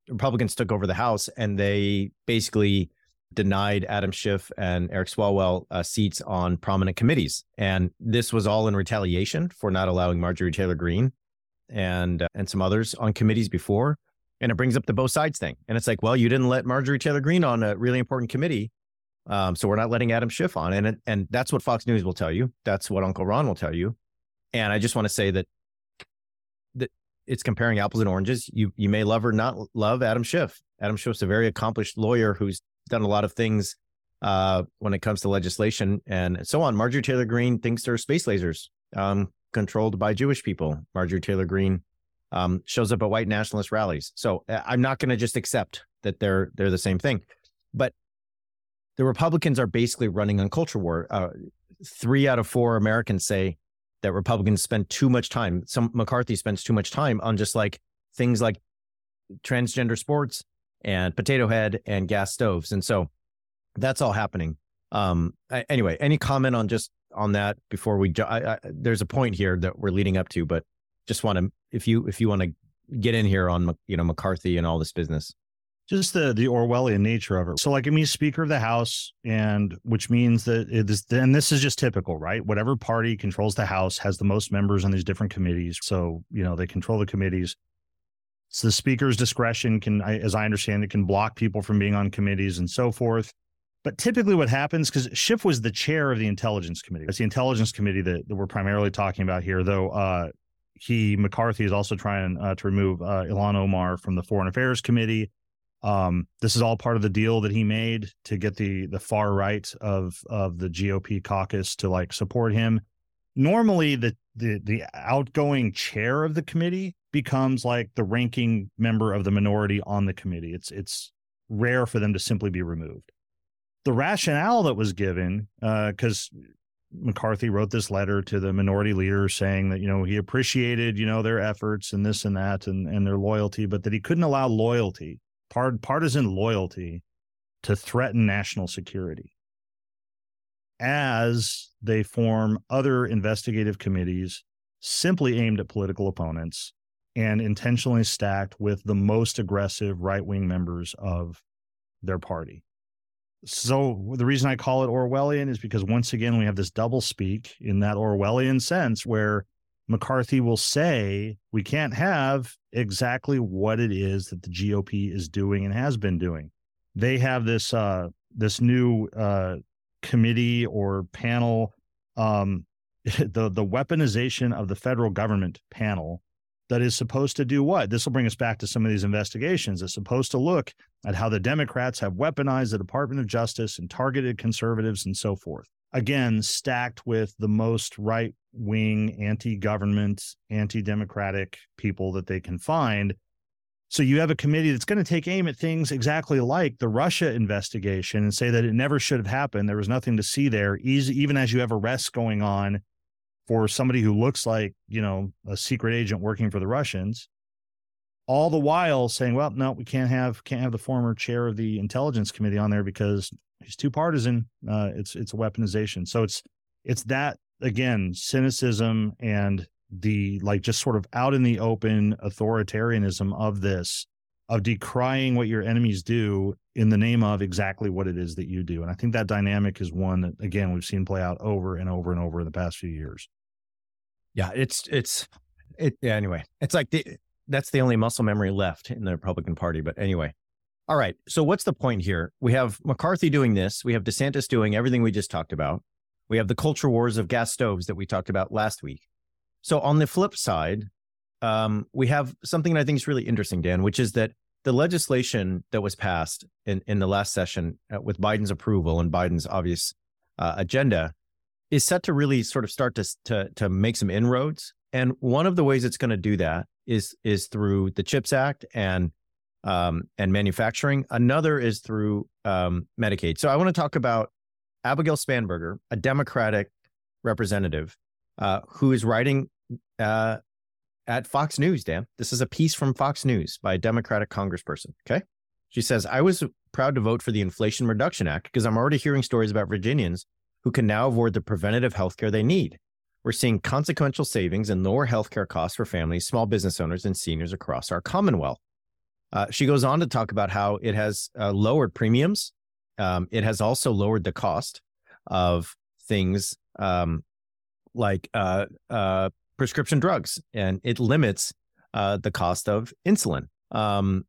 Republicans took over the House and they basically denied Adam Schiff and Eric Swalwell uh, seats on prominent committees, and this was all in retaliation for not allowing Marjorie Taylor Greene and uh, and some others on committees before. And it brings up the both sides thing, and it's like, well, you didn't let Marjorie Taylor Greene on a really important committee, um, so we're not letting Adam Schiff on, and and that's what Fox News will tell you. That's what Uncle Ron will tell you. And I just want to say that that it's comparing apples and oranges. You you may love or not love Adam Schiff. Adam Schiff's a very accomplished lawyer who's done a lot of things uh, when it comes to legislation and so on. Marjorie Taylor Greene thinks they're space lasers um, controlled by Jewish people. Marjorie Taylor Greene um, shows up at white nationalist rallies. So uh, I'm not going to just accept that they're they're the same thing. But the Republicans are basically running on culture war. Uh, three out of four Americans say that Republicans spend too much time. Some McCarthy spends too much time on just like things like transgender sports and potato head and gas stoves. And so that's all happening. Um, anyway, any comment on just on that before we? I, I, there's a point here that we're leading up to, but just want to if you if you want to get in here on you know McCarthy and all this business just the the Orwellian nature of it. So, like, I mean, Speaker of the House, and which means that it is, and this is just typical, right? Whatever party controls the House has the most members on these different committees. So, you know, they control the committees. So the Speaker's discretion can, as I understand it, can block people from being on committees and so forth. But typically, what happens because Schiff was the chair of the Intelligence Committee. It's the Intelligence Committee that, that we're primarily talking about here, though. Uh, he McCarthy is also trying uh, to remove uh, Ilhan Omar from the Foreign Affairs Committee um, this is all part of the deal that he made to get the the far right of of the GOP caucus to like support him. Normally, the the the outgoing chair of the committee becomes like the ranking member of the minority on the committee. It's it's rare for them to simply be removed. The rationale that was given, because uh, McCarthy wrote this letter to the minority leader saying that you know he appreciated you know their efforts and this and that and and their loyalty, but that he couldn't allow loyalty part, partisan loyalty to threaten national security as they form other investigative committees simply aimed at political opponents and intentionally stacked with the most aggressive right wing members of their party. So the reason I call it Orwellian is because once again we have this double speak in that Orwellian sense where McCarthy will say we can't have exactly what it is that the GOP is doing and has been doing. They have this uh, this new uh, committee or panel, um, the the weaponization of the federal government panel that is supposed to do what? This will bring us back to some of these investigations. It's supposed to look at how the Democrats have weaponized the Department of Justice and targeted conservatives and so forth again stacked with the most right wing anti-government anti-democratic people that they can find. So you have a committee that's going to take aim at things exactly like the russia investigation and say that it never should have happened. There was nothing to see there even as you have arrests going on for somebody who looks like you know a secret agent working for the russians all the while saying well no we can't have can't have the former chair of the intelligence committee on there because he's too partisan. Uh, it's it's a weaponization. So it's it's that again cynicism and the like just sort of out in the open authoritarianism of this of decrying what your enemies do in the name of exactly what it is that you do. And I think that dynamic is one that again we've seen play out over and over and over in the past few years. Yeah, it's it's it yeah, anyway. It's like the that's the only muscle memory left in the Republican Party. But anyway, all right. So what's the point here? We have McCarthy doing this. We have DeSantis doing everything we just talked about. We have the culture wars of gas stoves that we talked about last week. So on the flip side, um, we have something I think is really interesting, Dan, which is that the legislation that was passed in, in the last session uh, with Biden's approval and Biden's obvious uh, agenda is set to really sort of start to, to, to make some inroads. And one of the ways it's going to do that is is through the CHIPS Act and um, and manufacturing. Another is through um, Medicaid. So I want to talk about Abigail Spanberger, a Democratic representative uh, who is writing uh, at Fox News, Dan. This is a piece from Fox News by a Democratic congressperson. Okay. She says, I was proud to vote for the Inflation Reduction Act because I'm already hearing stories about Virginians who can now afford the preventative health care they need. We're seeing consequential savings and lower healthcare costs for families, small business owners, and seniors across our Commonwealth. Uh, she goes on to talk about how it has uh, lowered premiums. Um, it has also lowered the cost of things um, like uh, uh prescription drugs, and it limits uh, the cost of insulin. Um,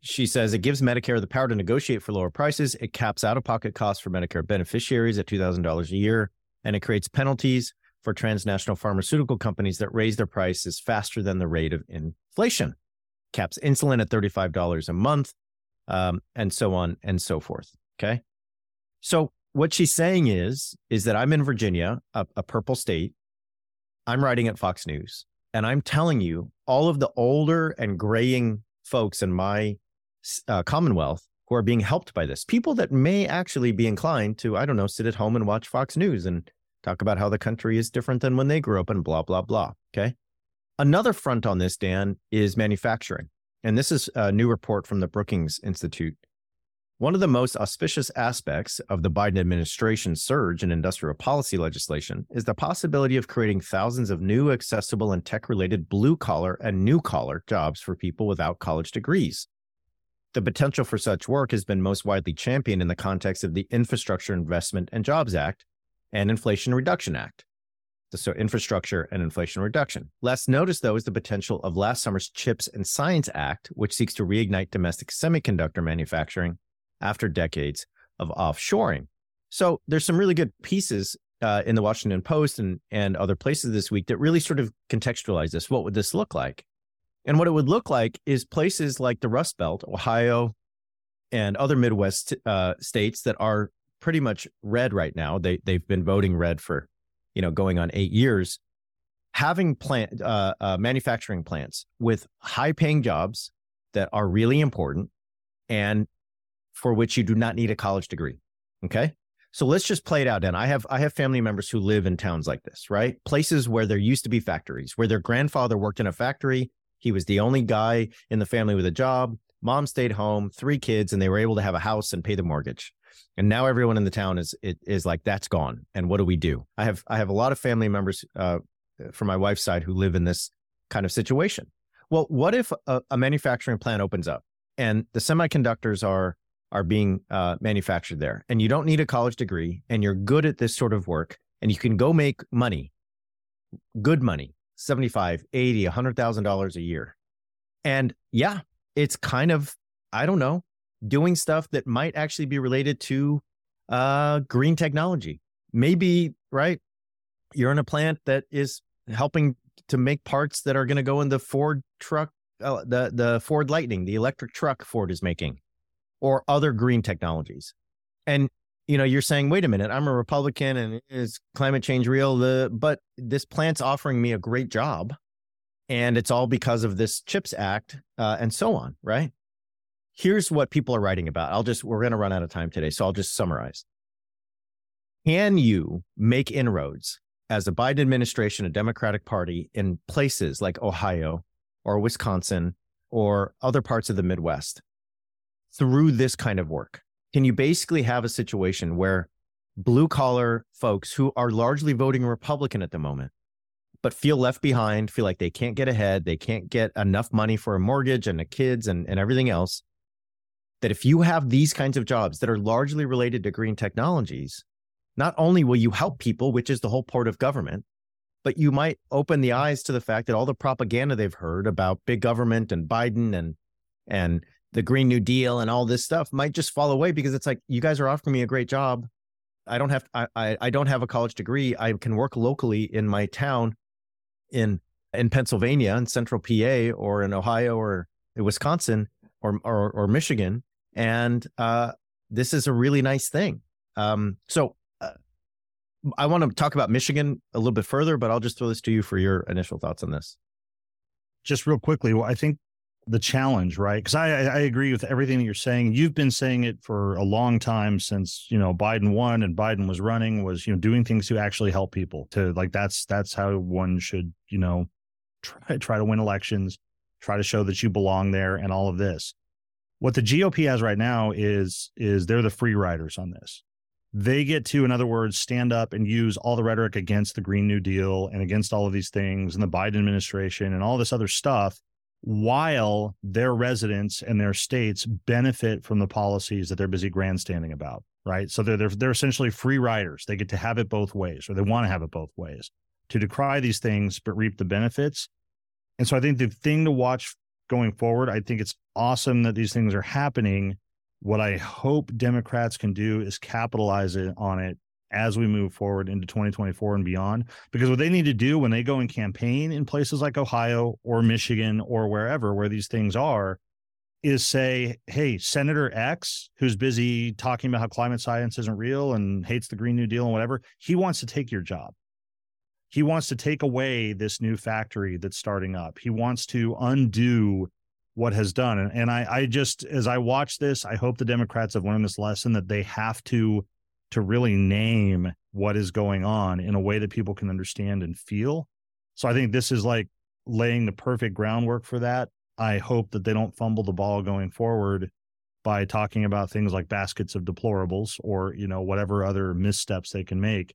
she says it gives Medicare the power to negotiate for lower prices. It caps out of pocket costs for Medicare beneficiaries at $2,000 a year, and it creates penalties for transnational pharmaceutical companies that raise their prices faster than the rate of inflation caps insulin at $35 a month, um, and so on and so forth. Okay. So what she's saying is, is that I'm in Virginia, a, a purple state. I'm writing at Fox News, and I'm telling you, all of the older and graying folks in my uh, Commonwealth who are being helped by this, people that may actually be inclined to, I don't know, sit at home and watch Fox News and talk about how the country is different than when they grew up and blah, blah, blah. Okay. Another front on this, Dan, is manufacturing. And this is a new report from the Brookings Institute. One of the most auspicious aspects of the Biden administration's surge in industrial policy legislation is the possibility of creating thousands of new, accessible, and tech related blue collar and new collar jobs for people without college degrees. The potential for such work has been most widely championed in the context of the Infrastructure Investment and Jobs Act and Inflation Reduction Act so infrastructure and inflation reduction. Less noticed, though, is the potential of last summer's CHIPS and Science Act, which seeks to reignite domestic semiconductor manufacturing after decades of offshoring. So there's some really good pieces uh, in the Washington Post and, and other places this week that really sort of contextualize this. What would this look like? And what it would look like is places like the Rust Belt, Ohio, and other Midwest uh, states that are pretty much red right now. They they've been voting red for you know, going on eight years, having plant uh, uh, manufacturing plants with high paying jobs that are really important and for which you do not need a college degree. Okay. So let's just play it out. And I have I have family members who live in towns like this, right? Places where there used to be factories, where their grandfather worked in a factory. He was the only guy in the family with a job. Mom stayed home, three kids, and they were able to have a house and pay the mortgage and now everyone in the town is it is like that's gone. And what do we do? I have i have a lot of family members uh, from my wife's side who live in this kind of situation. Well what if a, a manufacturing plant opens up and the semiconductors are are being uh, manufactured there and you don't need a college degree and you're good at this sort of work and you can go make money good money 75 80 100000 dollars a year. And yeah it's kind of i don't know doing stuff that might actually be related to uh, green technology. Maybe, right? You're in a plant that is helping to make parts that are going to go in the Ford truck, uh, the the Ford Lightning, the electric truck Ford is making, or other green technologies. And you know, you're saying, wait a minute, I'm a Republican, and is climate change real? The but this plant's offering me a great job, and it's all because of this Chips Act uh, and so on, right? Here's what people are writing about. I'll just, we're going to run out of time today. So I'll just summarize. Can you make inroads as a Biden administration, a Democratic Party in places like Ohio or Wisconsin or other parts of the Midwest through this kind of work? Can you basically have a situation where blue collar folks who are largely voting Republican at the moment, but feel left behind, feel like they can't get ahead, they can't get enough money for a mortgage and the kids and, and everything else, that if you have these kinds of jobs that are largely related to green technologies, not only will you help people, which is the whole part of government, but you might open the eyes to the fact that all the propaganda they've heard about big government and Biden and and the Green New Deal and all this stuff might just fall away because it's like you guys are offering me a great job. I don't have I, I, I don't have a college degree. I can work locally in my town in in Pennsylvania in central PA or in Ohio or in Wisconsin or or, or Michigan and uh, this is a really nice thing. Um, so uh, I want to talk about Michigan a little bit further, but I'll just throw this to you for your initial thoughts on this. Just real quickly, well, I think the challenge, right? Because I, I agree with everything that you're saying. You've been saying it for a long time since you know Biden won and Biden was running. Was you know doing things to actually help people. To like that's that's how one should you know try try to win elections, try to show that you belong there, and all of this what the GOP has right now is is they're the free riders on this. They get to, in other words, stand up and use all the rhetoric against the Green New Deal and against all of these things and the Biden administration and all this other stuff, while their residents and their states benefit from the policies that they're busy grandstanding about. Right. So they're they're they're essentially free riders. They get to have it both ways, or they want to have it both ways, to decry these things but reap the benefits. And so I think the thing to watch going forward. I think it's awesome that these things are happening. What I hope Democrats can do is capitalize it on it as we move forward into 2024 and beyond. Because what they need to do when they go and campaign in places like Ohio or Michigan or wherever where these things are, is say, hey, Senator X, who's busy talking about how climate science isn't real and hates the Green New Deal and whatever, he wants to take your job. He wants to take away this new factory that's starting up. He wants to undo what has done. And, and I, I just, as I watch this, I hope the Democrats have learned this lesson that they have to, to really name what is going on in a way that people can understand and feel. So I think this is like laying the perfect groundwork for that. I hope that they don't fumble the ball going forward by talking about things like baskets of deplorables or you know whatever other missteps they can make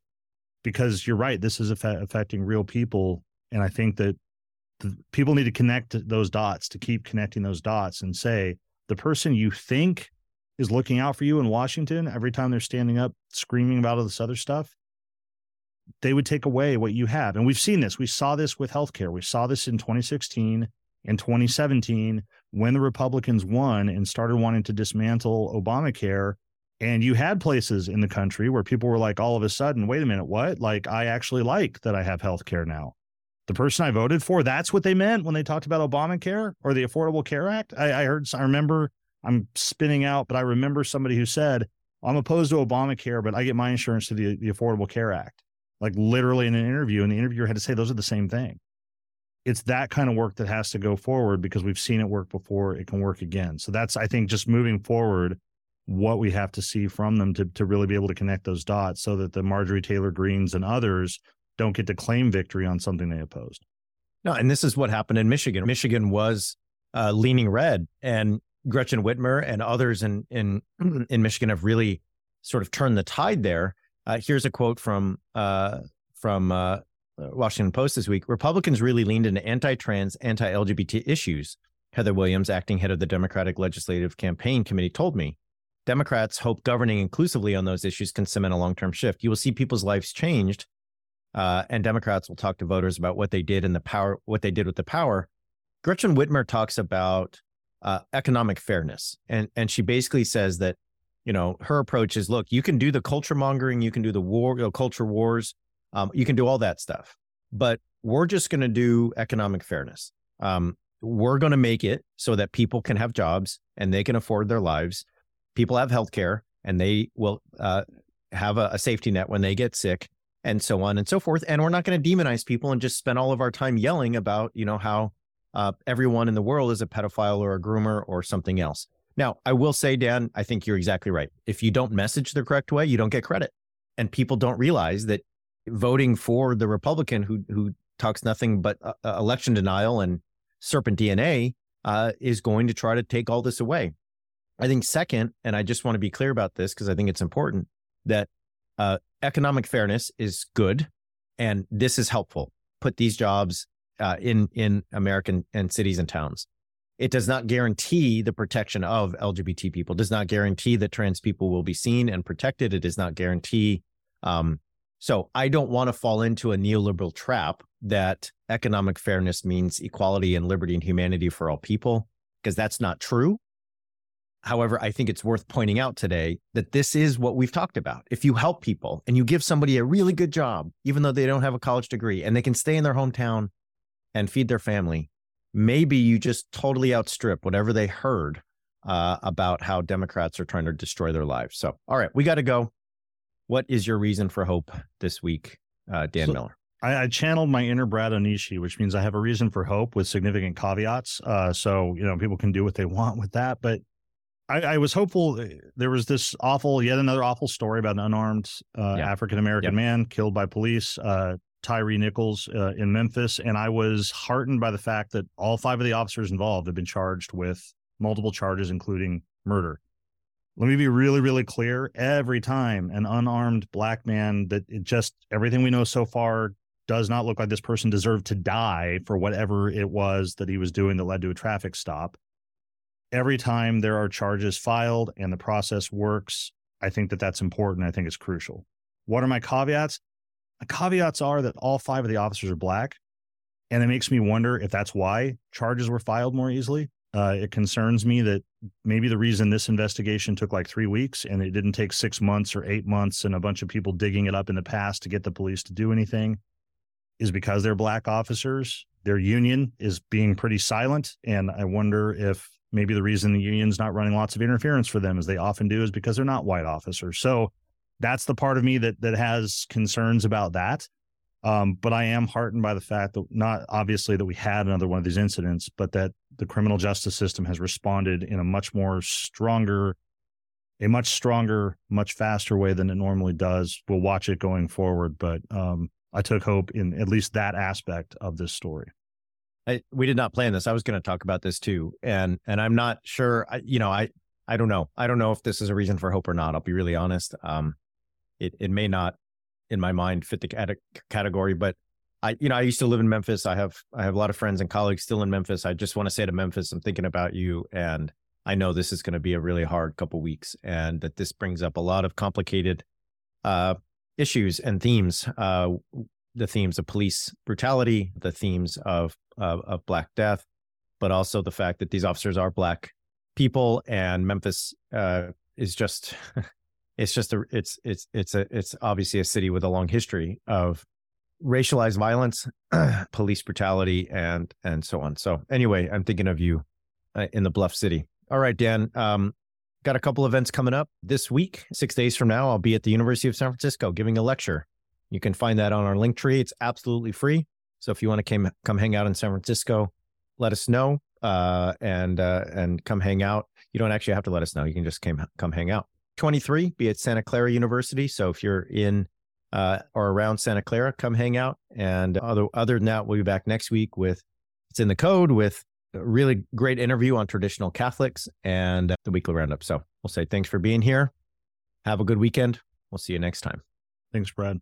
because you're right this is affecting real people and i think that people need to connect those dots to keep connecting those dots and say the person you think is looking out for you in washington every time they're standing up screaming about all this other stuff they would take away what you have and we've seen this we saw this with healthcare we saw this in 2016 and 2017 when the Republicans won and started wanting to dismantle Obamacare. And you had places in the country where people were like, all of a sudden, wait a minute, what? Like, I actually like that I have health care now. The person I voted for, that's what they meant when they talked about Obamacare or the Affordable Care Act. I, I heard, I remember, I'm spinning out, but I remember somebody who said, I'm opposed to Obamacare, but I get my insurance to the, the Affordable Care Act. Like literally in an interview, and the interviewer had to say those are the same thing it's that kind of work that has to go forward because we've seen it work before it can work again so that's i think just moving forward what we have to see from them to, to really be able to connect those dots so that the marjorie taylor greens and others don't get to claim victory on something they opposed. No and this is what happened in michigan. Michigan was uh, leaning red and gretchen whitmer and others in in in michigan have really sort of turned the tide there. Uh, here's a quote from uh, from uh, Washington Post this week, Republicans really leaned into anti trans, anti LGBT issues. Heather Williams, acting head of the Democratic Legislative Campaign Committee, told me Democrats hope governing inclusively on those issues can cement a long term shift. You will see people's lives changed, uh, and Democrats will talk to voters about what they did and the power, what they did with the power. Gretchen Whitmer talks about uh, economic fairness, and and she basically says that you know her approach is look, you can do the culture mongering, you can do the war, you know, culture wars, um, you can do all that stuff, but we're just going to do economic fairness. Um, we're going to make it so that people can have jobs and they can afford their lives. People have health care and they will uh, have a, a safety net when they get sick and so on and so forth. And we're not going to demonize people and just spend all of our time yelling about, you know, how uh, everyone in the world is a pedophile or a groomer or something else. Now, I will say, Dan, I think you're exactly right. If you don't message the correct way, you don't get credit. And people don't realize that voting for the Republican who who talks nothing but uh, uh election denial and serpent DNA uh, is going to try to take all this away. I think second, and I just want to be clear about this because I think it's important that uh, economic fairness is good, and this is helpful. Put these jobs uh, in in American and cities and towns. It does not guarantee the protection of LGBT people. Does not guarantee that trans people will be seen and protected. It does not guarantee um, so I don't want to fall into a neoliberal trap that economic fairness means equality and liberty and humanity for all people, because that's not true. However, I think it's worth pointing out today that this is what we've talked about. If you help people and you give somebody a really good job, even though they don't have a college degree and they can stay in their hometown and feed their family, maybe you just totally outstrip whatever they heard uh, about how Democrats are trying to destroy their lives. So, all right, we got to go. What is your reason for hope this week, uh, Dan so, Miller? I, I, channeled my inner Brad Onishi, which means I have a reason for hope with significant caveats. Uh, so you know, people can do what they want with that. But I, I, was hopeful. Uh, there was this awful, yet another awful story about an unarmed uh, yeah. African American man killed by police. Uh, Tyre Nichols uh, in Memphis, and I was heartened by the fact that all five of the officers involved have been charged with multiple charges, including murder let me be really really clear every time an unarmed black man that it just everything we know so far does not look like this person deserved to die for whatever it was that he was doing that led to a traffic stop every time there are charges filed and the process works i think that that's important i think it's crucial what are my caveats my caveats are that all five of the officers are black and it makes me wonder if that's why charges were filed more easily uh, it concerns me that maybe the reason this investigation took like three weeks and it didn't take six months or eight months and a bunch of people digging it up in the past to get the police to do anything is because they're black officers. Their union is being pretty silent. And I wonder if maybe the reason the union's not running lots of interference for them as they often do is because they're not white officers. So that's the part of me that that has concerns about that. Um, but I am heartened by the fact that not obviously that we had another one of these incidents, but that the criminal justice system has responded in a much more stronger, a much stronger, much faster way than it normally does. We'll watch it going forward, but um, I took hope in at least that aspect of this story. I, we did not plan this. I was going to talk about this too, and and I'm not sure. I, you know, I I don't know. I don't know if this is a reason for hope or not. I'll be really honest. Um, it it may not in my mind fit the category. But I, you know, I used to live in Memphis. I have I have a lot of friends and colleagues still in Memphis. I just want to say to Memphis, I'm thinking about you, and I know this is going to be a really hard couple weeks, and that this brings up a lot of complicated uh, issues and themes. Uh, the themes of police brutality, the themes of, of of Black Death, but also the fact that these officers are Black people, and Memphis uh, is just it's just a it's it's it's a it's obviously a city with a long history of racialized violence, police brutality, and and so on. So anyway, I'm thinking of you uh, in the Bluff City. All right, Dan. Um, got a couple events coming up this week. Six days from now, I'll be at the University of San Francisco giving a lecture. You can find that on our link tree. It's absolutely free. So if you want to come come hang out in San Francisco, let us know uh, and uh, and come hang out. You don't actually have to let us know. You can just come come hang out. 23 be at Santa Clara University. So if you're in uh, or around Santa Clara, come hang out. And other, other than that, we'll be back next week with It's in the Code with a really great interview on traditional Catholics and uh, the weekly roundup. So we'll say thanks for being here. Have a good weekend. We'll see you next time. Thanks, Brad.